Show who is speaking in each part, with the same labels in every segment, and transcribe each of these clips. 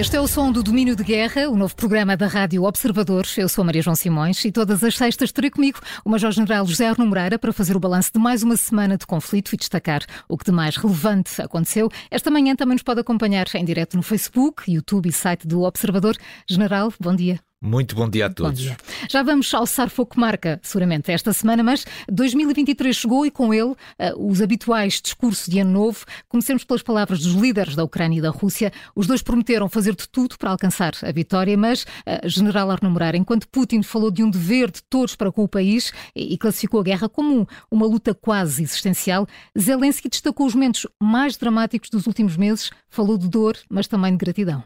Speaker 1: Este é o som do Domínio de Guerra, o novo programa da Rádio Observadores. Eu sou Maria João Simões e todas as sextas terei comigo o Major-General José Arno Moreira para fazer o balanço de mais uma semana de conflito e destacar o que de mais relevante aconteceu. Esta manhã também nos pode acompanhar em direto no Facebook, YouTube e site do Observador. General, bom dia.
Speaker 2: Muito bom dia a todos.
Speaker 1: Dia. Já vamos alçar foco marca, seguramente, esta semana, mas 2023 chegou e com ele uh, os habituais discursos de ano novo. Comecemos pelas palavras dos líderes da Ucrânia e da Rússia. Os dois prometeram fazer de tudo para alcançar a vitória, mas, uh, General Arno Morar, enquanto Putin falou de um dever de todos para com o país e, e classificou a guerra como uma luta quase existencial, Zelensky destacou os momentos mais dramáticos dos últimos meses, falou de dor, mas também de gratidão.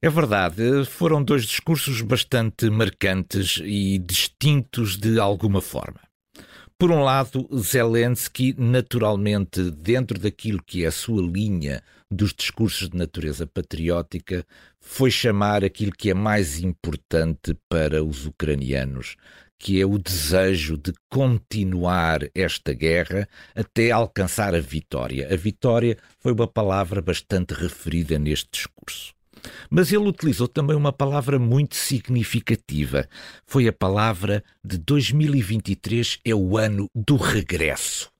Speaker 2: É verdade, foram dois discursos bastante marcantes e distintos de alguma forma. Por um lado, Zelensky, naturalmente, dentro daquilo que é a sua linha dos discursos de natureza patriótica, foi chamar aquilo que é mais importante para os ucranianos, que é o desejo de continuar esta guerra até alcançar a vitória. A vitória foi uma palavra bastante referida neste discurso. Mas ele utilizou também uma palavra muito significativa. Foi a palavra de 2023 é o ano do regresso.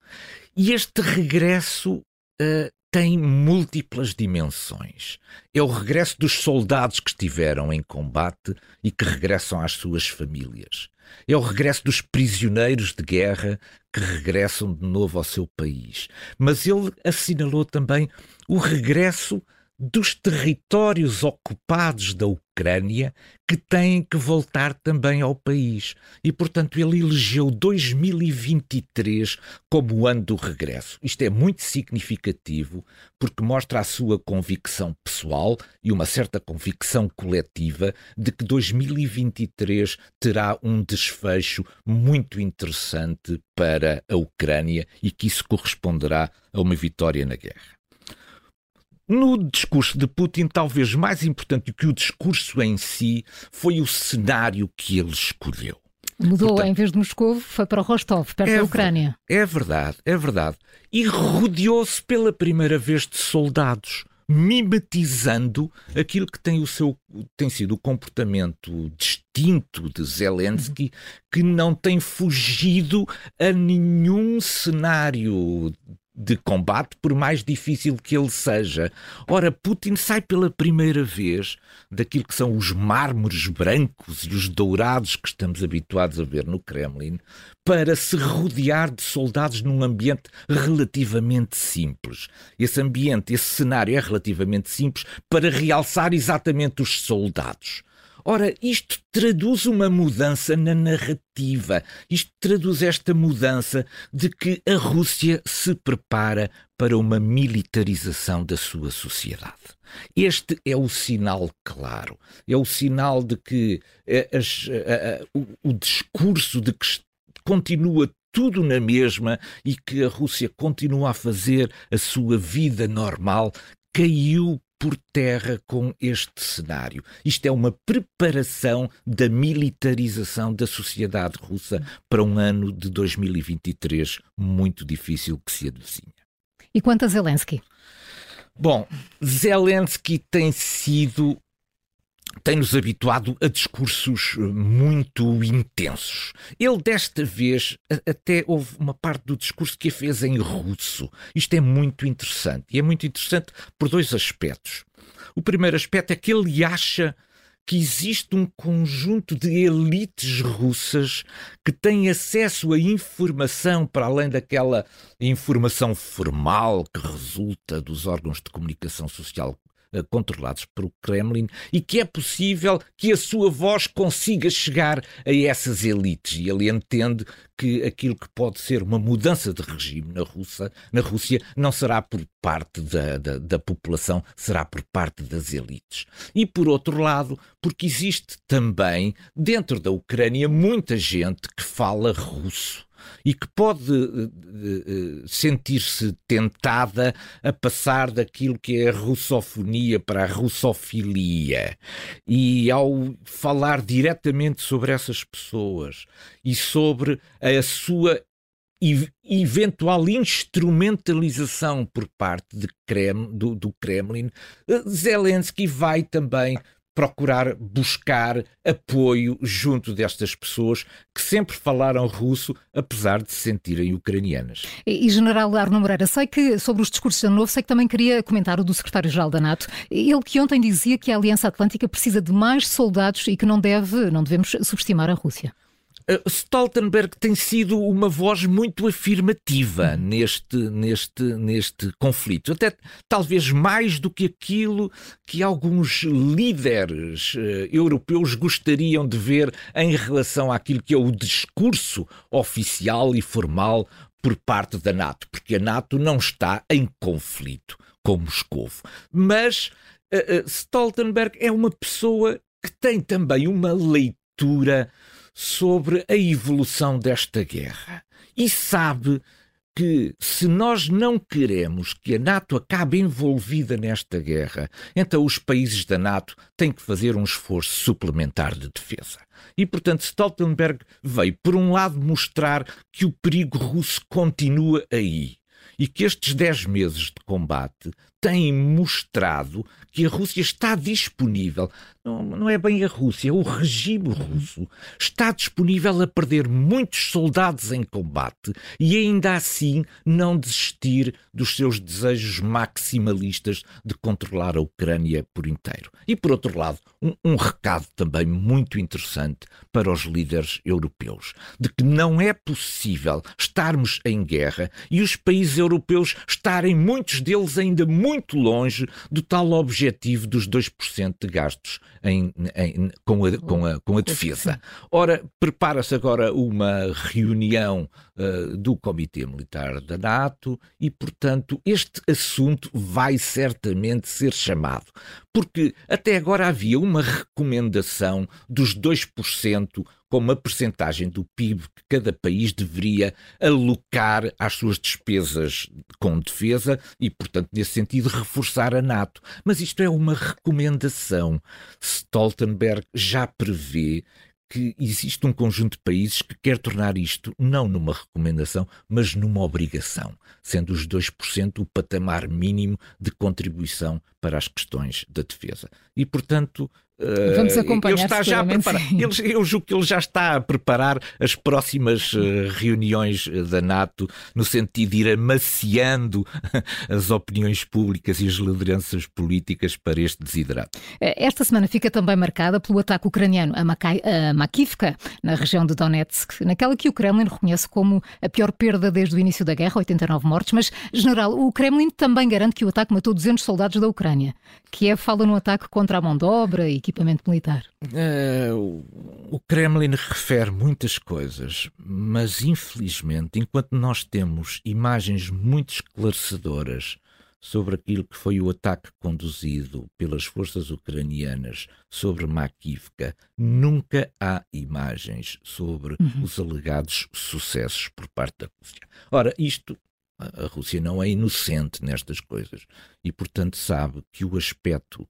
Speaker 2: E este regresso uh, tem múltiplas dimensões. É o regresso dos soldados que estiveram em combate e que regressam às suas famílias. É o regresso dos prisioneiros de guerra que regressam de novo ao seu país. Mas ele assinalou também o regresso dos territórios ocupados da Ucrânia que têm que voltar também ao país. E, portanto, ele elegeu 2023 como o ano do regresso. Isto é muito significativo porque mostra a sua convicção pessoal e uma certa convicção coletiva de que 2023 terá um desfecho muito interessante para a Ucrânia e que isso corresponderá a uma vitória na guerra. No discurso de Putin, talvez mais importante do que o discurso em si, foi o cenário que ele escolheu.
Speaker 1: Mudou, Portanto, em vez de Moscou, foi para Rostov, perto é, da Ucrânia.
Speaker 2: É verdade, é verdade. E rodeou-se pela primeira vez de soldados, mimetizando aquilo que tem, o seu, tem sido o comportamento distinto de Zelensky, que não tem fugido a nenhum cenário de combate, por mais difícil que ele seja. Ora, Putin sai pela primeira vez daquilo que são os mármores brancos e os dourados que estamos habituados a ver no Kremlin, para se rodear de soldados num ambiente relativamente simples. Esse ambiente, esse cenário é relativamente simples para realçar exatamente os soldados. Ora, isto traduz uma mudança na narrativa. Isto traduz esta mudança de que a Rússia se prepara para uma militarização da sua sociedade. Este é o sinal claro. É o sinal de que eh, as, a, eh, a, eh, o, o discurso de que continua tudo na mesma e que a Rússia continua a fazer a sua vida normal, caiu por terra com este cenário. Isto é uma preparação da militarização da sociedade russa para um ano de 2023 muito difícil que se avizinha.
Speaker 1: E quanto a Zelensky?
Speaker 2: Bom, Zelensky tem sido tem-nos habituado a discursos eh, muito intensos. Ele, desta vez, até houve uma parte do discurso que a fez em russo. Isto é muito interessante. E é muito interessante por dois aspectos. O primeiro aspecto é que ele acha que existe um conjunto de elites russas que têm acesso a informação para além daquela informação formal que resulta dos órgãos de comunicação social controlados pelo Kremlin e que é possível que a sua voz consiga chegar a essas elites. E ele entende que aquilo que pode ser uma mudança de regime na, Rússia, na Rússia não será por parte da, da, da população, será por parte das elites. E por outro lado, porque existe também dentro da Ucrânia muita gente que fala russo e que pode uh, uh, sentir-se tentada a passar daquilo que é a russofonia para a russofilia. E ao falar diretamente sobre essas pessoas e sobre a sua eventual instrumentalização por parte de do, do Kremlin, eh, Zelensky vai também procurar buscar apoio junto destas pessoas que sempre falaram russo, apesar de se sentirem ucranianas.
Speaker 1: E, General Arno Moreira, sei que sobre os discursos de ano novo, sei que também queria comentar o do secretário-geral da NATO. Ele que ontem dizia que a Aliança Atlântica precisa de mais soldados e que não deve, não devemos subestimar a Rússia.
Speaker 2: Eh, Stoltenberg tem sido uma voz muito afirmativa neste, neste, neste conflito, até talvez mais do que aquilo que alguns líderes uh, europeus gostariam de ver em relação àquilo que é o discurso oficial e formal por parte da NATO, porque a NATO não está em conflito com Moscou. Mas uh, uh, Stoltenberg é uma pessoa que tem também uma leitura sobre a evolução desta guerra e sabe que se nós não queremos que a NATO acabe envolvida nesta guerra, então os países da NATO têm que fazer um esforço suplementar de defesa. E, portanto, Stoltenberg veio, por um lado, mostrar que o perigo russo continua aí e que estes 10 meses de combate têm mostrado que a Rússia está disponível não, não é bem a Rússia, é o regime russo, está disponível a perder muitos soldados em combate e ainda assim não desistir dos seus desejos maximalistas de controlar a Ucrânia por inteiro. E por outro lado, um, um recado também muito interessante para os líderes europeus, de que não é possível estarmos em guerra e os países europeus estarem, muitos deles ainda muito longe do tal objetivo dos 2% de gastos em, em, com, a, com, a, com a defesa. Ora, prepara-se agora uma reunião uh, do Comitê Militar da NATO e, portanto, este assunto vai certamente ser chamado. Porque até agora havia uma recomendação dos 2% como a percentagem do PIB que cada país deveria alocar às suas despesas com defesa e, portanto, nesse sentido, reforçar a NATO. Mas isto é uma recomendação. Stoltenberg já prevê que existe um conjunto de países que quer tornar isto não numa recomendação, mas numa obrigação, sendo os 2% o patamar mínimo de contribuição para as questões da defesa. E, portanto,
Speaker 1: Vamos eh, acompanhar.
Speaker 2: Ele está já a preparar. Ele, eu julgo que ele já está a preparar as próximas uh, reuniões eh, da NATO, no sentido de ir amaciando as opiniões públicas e as lideranças políticas para este desidrato.
Speaker 1: Esta semana fica também marcada pelo ataque ucraniano a, Makai, a Makivka, na região de Donetsk, naquela que o Kremlin reconhece como a pior perda desde o início da guerra, 89 mortes. Mas, general, o Kremlin também garante que o ataque matou 200 soldados da Ucrânia. Kiev fala no ataque contra a mão de obra e equipamento militar?
Speaker 2: Uh, o Kremlin refere muitas coisas, mas infelizmente, enquanto nós temos imagens muito esclarecedoras sobre aquilo que foi o ataque conduzido pelas forças ucranianas sobre Makivka, nunca há imagens sobre uhum. os alegados sucessos por parte da Rússia. Ora, isto a Rússia não é inocente nestas coisas e, portanto, sabe que o aspecto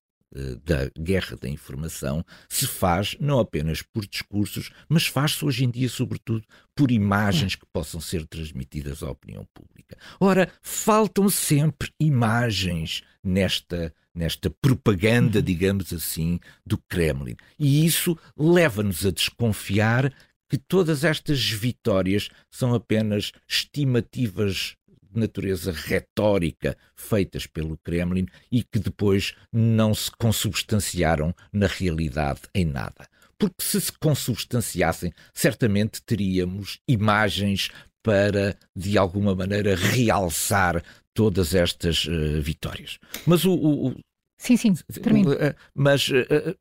Speaker 2: da guerra da informação se faz não apenas por discursos, mas faz-se hoje em dia, sobretudo, por imagens que possam ser transmitidas à opinião pública. Ora, faltam sempre imagens nesta nesta propaganda, digamos assim, do Kremlin. E isso leva-nos a desconfiar que todas estas vitórias são apenas estimativas natureza retórica feitas pelo Kremlin e que depois não se consubstanciaram na realidade em nada. Porque se se consubstanciassem, certamente teríamos imagens para, de alguma maneira, realçar todas estas uh, vitórias. Mas o, o,
Speaker 1: Sim, sim, termino. Uh,
Speaker 2: mas uh,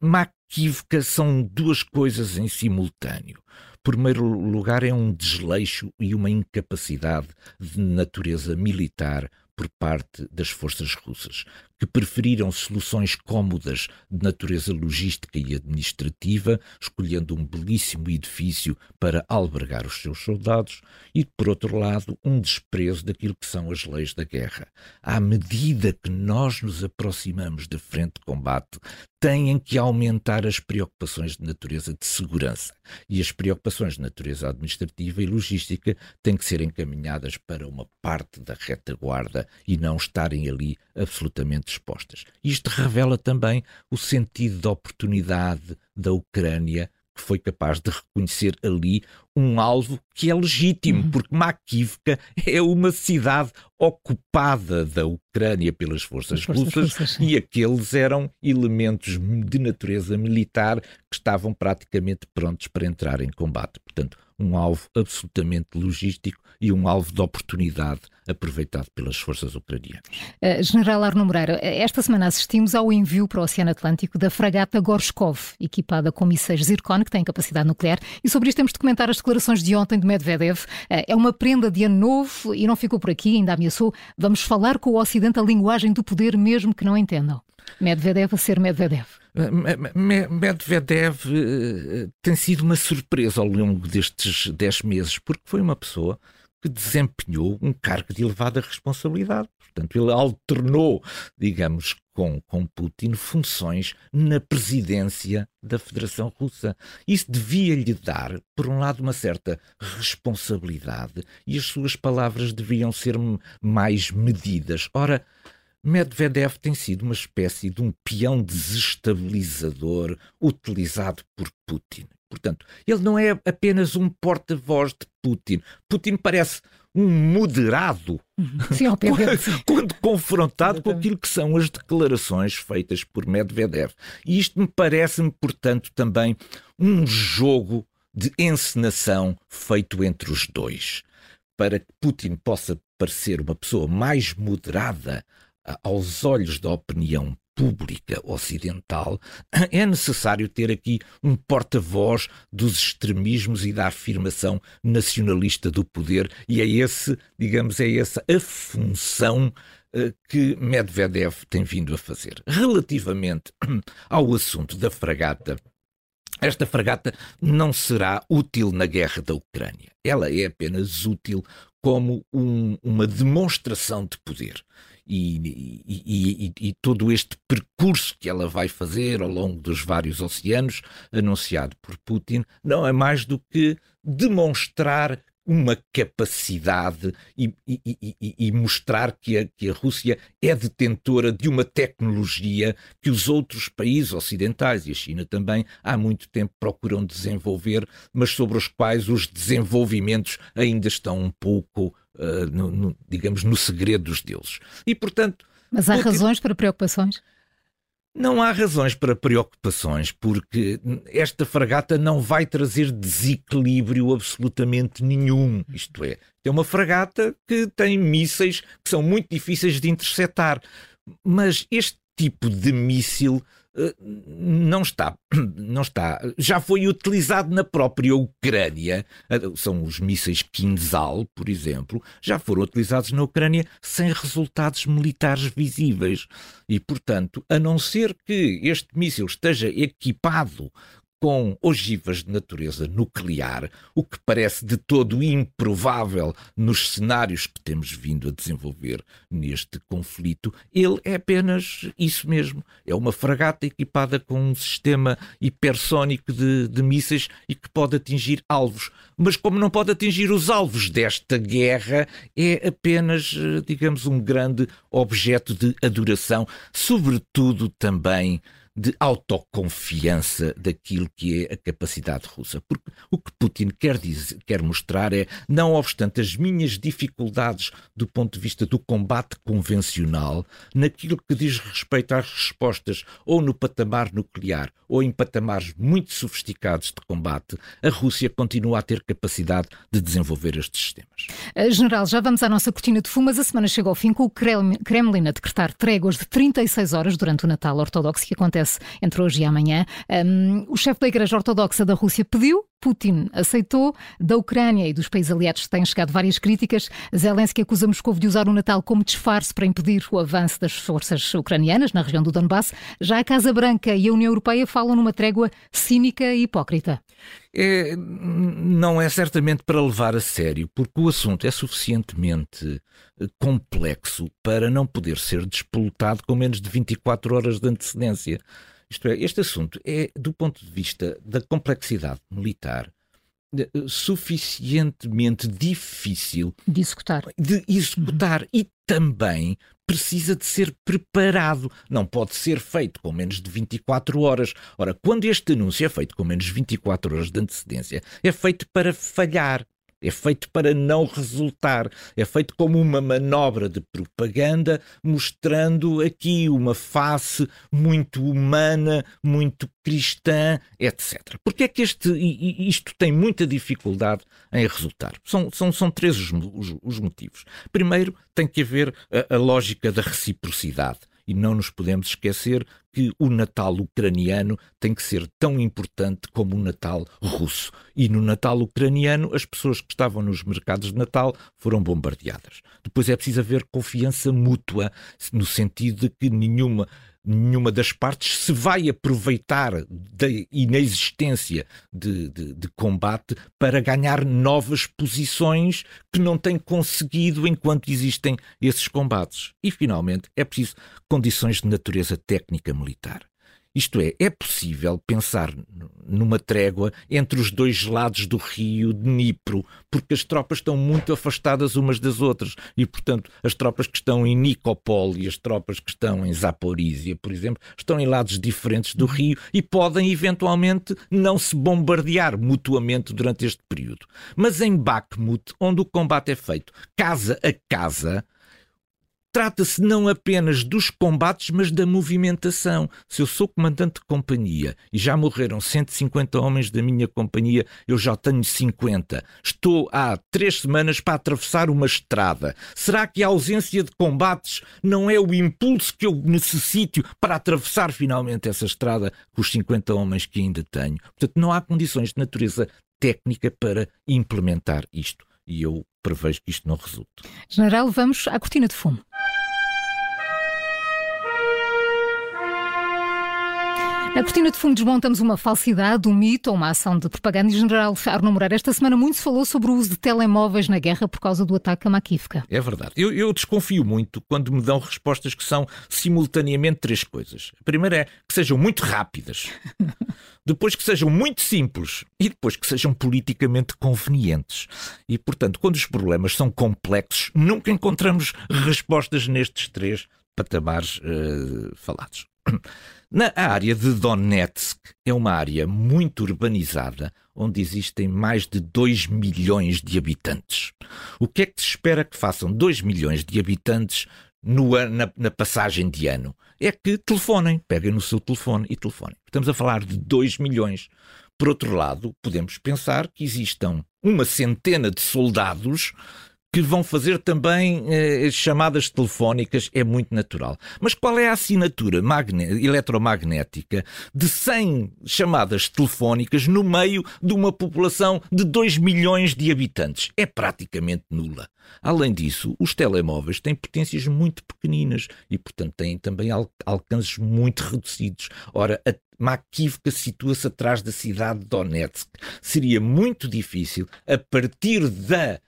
Speaker 2: Makivka são duas coisas em simultâneo primeiro lugar, é um desleixo e uma incapacidade de natureza militar por parte das forças russas, que preferiram soluções cómodas de natureza logística e administrativa, escolhendo um belíssimo edifício para albergar os seus soldados, e, por outro lado, um desprezo daquilo que são as leis da guerra. À medida que nós nos aproximamos da frente de combate, têm que aumentar as preocupações de natureza de segurança. E as preocupações de natureza administrativa e logística têm que ser encaminhadas para uma parte da retaguarda e não estarem ali absolutamente expostas. Isto revela também o sentido de oportunidade da Ucrânia que foi capaz de reconhecer ali um alvo que é legítimo, uhum. porque Makivka é uma cidade ocupada da Ucrânia pelas forças, forças russas, russas e aqueles eram elementos de natureza militar que estavam praticamente prontos para entrar em combate. Portanto, um alvo absolutamente logístico e um alvo de oportunidade aproveitado pelas forças ucranianas.
Speaker 1: Uh, General Arno Moreira, esta semana assistimos ao envio para o Oceano Atlântico da fragata Gorshkov, equipada com mísseis Zircon, que tem capacidade nuclear, e sobre isto temos de comentar as declarações de ontem de Medvedev. Uh, é uma prenda de ano novo e não ficou por aqui, ainda ameaçou. Vamos falar com o Ocidente a linguagem do poder, mesmo que não entendam. Medvedev a ser Medvedev.
Speaker 2: Medvedev uh, tem sido uma surpresa ao longo destes dez meses, porque foi uma pessoa que desempenhou um cargo de elevada responsabilidade. Portanto, ele alternou, digamos, com, com Putin funções na presidência da Federação Russa. Isso devia-lhe dar, por um lado, uma certa responsabilidade e as suas palavras deviam ser mais medidas. Ora, Medvedev tem sido uma espécie de um peão desestabilizador utilizado por Putin. Portanto, ele não é apenas um porta-voz de Putin. Putin parece um moderado
Speaker 1: Sim, ao
Speaker 2: quando, quando confrontado com aquilo que são as declarações feitas por Medvedev. E isto me parece-me, portanto, também um jogo de encenação feito entre os dois. Para que Putin possa parecer uma pessoa mais moderada aos olhos da opinião pública ocidental, é necessário ter aqui um porta-voz dos extremismos e da afirmação nacionalista do poder, e é esse, digamos, é essa a função eh, que Medvedev tem vindo a fazer. Relativamente ao assunto da fragata, esta fragata não será útil na guerra da Ucrânia. Ela é apenas útil como um, uma demonstração de poder e, e, e, e, todo este percurso que ela vai fazer ao longo dos vários oceanos, anunciado por Putin, não é mais do que demonstrar uma capacidade e, mostrar que a, que a Rússia é detentora de uma tecnologia que os outros países ocidentais e a China também há muito tempo procuram desenvolver, mas sobre os quais os desenvolvimentos ainda estão um pouco, uh, no, no, digamos, no segredo dos deuses. E, portanto.
Speaker 1: Mas há razões para preocupações?
Speaker 2: Não há razões para preocupações, porque esta fragata não vai trazer desequilíbrio absolutamente nenhum. Isto é, é uma fragata que tem mísseis que são muito difíceis de interceptar. Mas este tipo de míssil não está, não está, já foi utilizado na própria Ucrânia, são os mísseis Kinzhal, por exemplo, já foram utilizados na Ucrânia sem resultados militares visíveis. E, portanto, a não ser que este míssil esteja equipado com ogivas de natureza nuclear, o que parece de todo improvável nos cenários que temos vindo a desenvolver neste conflito, ele é apenas isso mesmo. É uma fragata equipada com um sistema hipersónico de, de mísseis e que pode atingir alvos. Mas como não pode atingir os alvos desta guerra, é apenas, digamos, um grande objeto de adoração, sobretudo também de autoconfiança daquilo que é a capacidade russa. Porque o que Putin quer, dizer, quer mostrar é, não obstante as minhas dificuldades do ponto de vista do combate convencional, naquilo que diz respeito às respostas ou no patamar nuclear ou em patamares muito sofisticados de combate, a Rússia continua a ter capacidade de desenvolver estes sistemas.
Speaker 1: Eh, General, já vamos à nossa cortina de fumas. A semana chega ao fim com o Kremlin a decretar tréguas de 36 horas durante o Natal Ortodoxo que acontece acontece entre hoje e amanhã. Um, o chefe da Igreja Ortodoxa da Rússia pediu Putin aceitou. Da Ucrânia e dos países aliados têm chegado várias críticas. Zelensky acusa Moscou de usar o Natal como disfarce para impedir o avanço das forças ucranianas na região do Donbass. Já a Casa Branca e a União Europeia falam numa trégua cínica e hipócrita.
Speaker 2: É, não é certamente para levar a sério, porque o assunto é suficientemente eh, complexo para não poder ser despolutado com menos de 24 horas de antecedência. Isto é, este assunto é, do ponto de vista da complexidade militar, eh, suficientemente difícil
Speaker 1: de executar.
Speaker 2: De executar uhum. e também precisa de ser preparado. Não pode ser feito com menos de 24 horas. Ora, quando este anúncio é feito com menos de 24 horas de antecedência, é feito para falhar. É feito para não resultar. É feito como uma manobra de propaganda, mostrando aqui uma face muito humana, muito cristã, etc. Porque é que este, isto tem muita dificuldade em resultar? São, são, são três os, os, os motivos. Primeiro, tem que haver a, a lógica da reciprocidade e não nos podemos esquecer que o Natal ucraniano tem que ser tão importante como o Natal russo. E no Natal ucraniano, as pessoas que estavam nos mercados de Natal foram bombardeadas. Depois é preciso haver confiança mútua, no sentido de que nenhuma nenhuma das partes se vai aproveitar da inexistência de, de, de, combate para ganhar novas posições que não tem conseguido enquanto existem esses combates. E, finalmente, é preciso condições de natureza técnica militar. Isto é, é possível pensar numa trégua entre os dois lados do rio Dnipro, porque as tropas estão muito afastadas umas das outras e, portanto, as tropas que estão em Nicopol e as tropas que estão em Zaporizhia, por exemplo, estão em lados diferentes do rio e podem eventualmente não se bombardear mutuamente durante este período. Mas em Bakhmut, onde o combate é feito casa a casa, Trata-se não apenas dos combates, mas da movimentação. Se eu sou comandante de companhia e já morreram 150 homens da minha companhia, eu já tenho 50. Estou há três semanas para atravessar uma estrada. Será que a ausência de combates não é o impulso que eu necessito para atravessar finalmente essa estrada com os 50 homens que ainda tenho? Portanto, não há condições de natureza técnica para implementar isto. E eu prevejo que isto não resulte.
Speaker 1: General, vamos à cortina de fumo. Na cortina de fundo desmontamos uma falsidade, um mito ou uma ação de propaganda. E, General Arno Moreira, esta semana muito se falou sobre o uso de telemóveis na guerra por causa do ataque a Makivka.
Speaker 2: É verdade. Eu, eu, desconfio muito quando me dão respostas que são simultaneamente três coisas. A primeira é que sejam muito rápidas. depois que sejam muito simples e depois que sejam politicamente convenientes. E, portanto, quando os problemas são complexos, nunca encontramos respostas nestes três patamares uh, falados. Na área de Donetsk é uma área muito urbanizada, onde existem mais de 2 milhões de habitantes. O que é que se espera que façam 2 milhões de habitantes no, na, na, passagem de ano? É que telefonem, peguem no seu telefone e telefonem. Estamos a falar de 2 milhões. Por outro lado, podemos pensar que existam uma centena de soldados que vão fazer também eh, chamadas telefónicas, é muito natural. Mas qual é a assinatura eletromagnética de 100 chamadas telefónicas no meio de uma população de 2 milhões de habitantes? É praticamente nula. Além disso, os telemóveis têm potências muito pequeninas e, portanto, têm também al alcances muito reduzidos. Ora, a Makivka situa-se atrás da cidade de Donetsk. Seria muito difícil, a partir da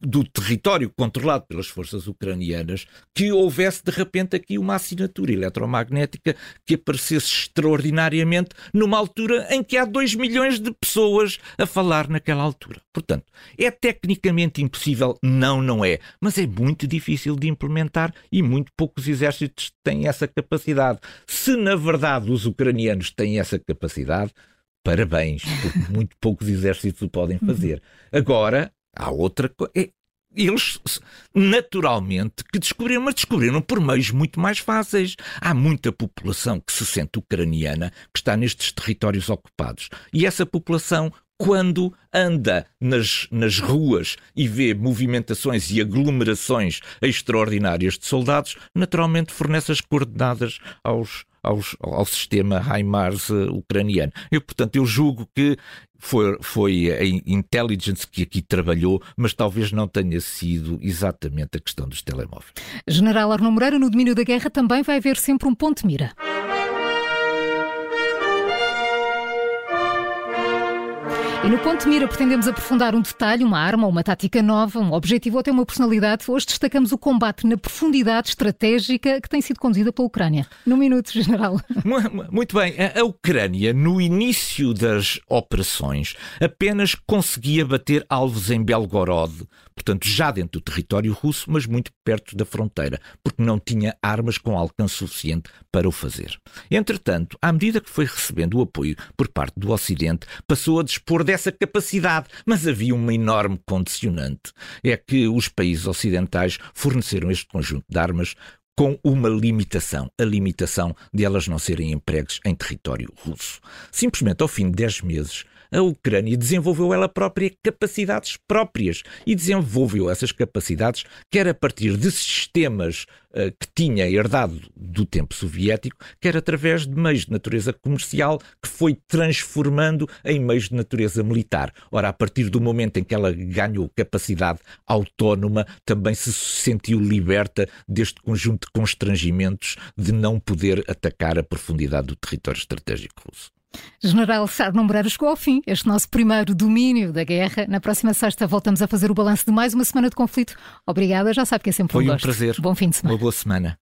Speaker 2: do território controlado pelas forças ucranianas, que houvesse de repente aqui uma assinatura eletromagnética que aparecesse extraordinariamente numa altura em que há 2 milhões de pessoas a falar naquela altura. Portanto, é tecnicamente impossível? Não, não é. Mas é muito difícil de implementar e muito poucos exércitos têm essa capacidade. Se na verdade os ucranianos têm essa capacidade, parabéns, porque muito poucos exércitos o podem fazer. Agora, Há outra coisa. É, eles, naturalmente, que descobriram, mas descobriram por meios muito mais fáceis. Há muita população que se sente ucraniana que está nestes territórios ocupados. E essa população quando anda nas, nas ruas e vê movimentações e aglomerações extraordinárias de soldados, naturalmente fornece as coordenadas aos, aos, ao sistema HIMARS ucraniano. E, portanto, eu julgo que foi, foi a intelligence que aqui trabalhou, mas talvez não tenha sido exatamente a questão dos telemóveis.
Speaker 1: General Arno Moreira, no domínio da guerra também vai haver sempre um ponto de mira. E no ponto de mira pretendemos aprofundar um detalhe, uma arma, uma tática nova, um objetivo ou até uma personalidade. Hoje destacamos o combate na profundidade estratégica que tem sido conduzida pela Ucrânia. Num minuto, General.
Speaker 2: Muito bem. A Ucrânia, no início das operações, apenas conseguia bater alvos em Belgorod, portanto, já dentro do território russo, mas muito perto da fronteira, porque não tinha armas com alcance suficiente para o fazer. Entretanto, à medida que foi recebendo o apoio por parte do Ocidente, passou a dispor dessa capacidade, mas havia uma enorme condicionante: é que os países ocidentais forneceram este conjunto de armas com uma limitação, a limitação de elas não serem empregues em território russo. Simplesmente ao fim de 10 meses, a Ucrânia desenvolveu ela própria capacidades próprias e desenvolveu essas capacidades quer a partir de sistemas uh, que tinha herdado do tempo soviético, quer através de meios de natureza comercial que foi transformando em meios de natureza militar. Ora, a partir do momento em que ela ganhou capacidade autónoma, também se sentiu liberta deste conjunto de constrangimentos de não poder atacar a profundidade do território estratégico russo.
Speaker 1: General Sarno Moreira chegou ao fim este nosso primeiro domínio da guerra. Na próxima sexta voltamos a fazer o balanço de mais uma semana de conflito. Obrigada, já sabe que é sempre
Speaker 2: Foi
Speaker 1: um,
Speaker 2: um prazer.
Speaker 1: Bom fim de semana.
Speaker 2: Uma boa semana.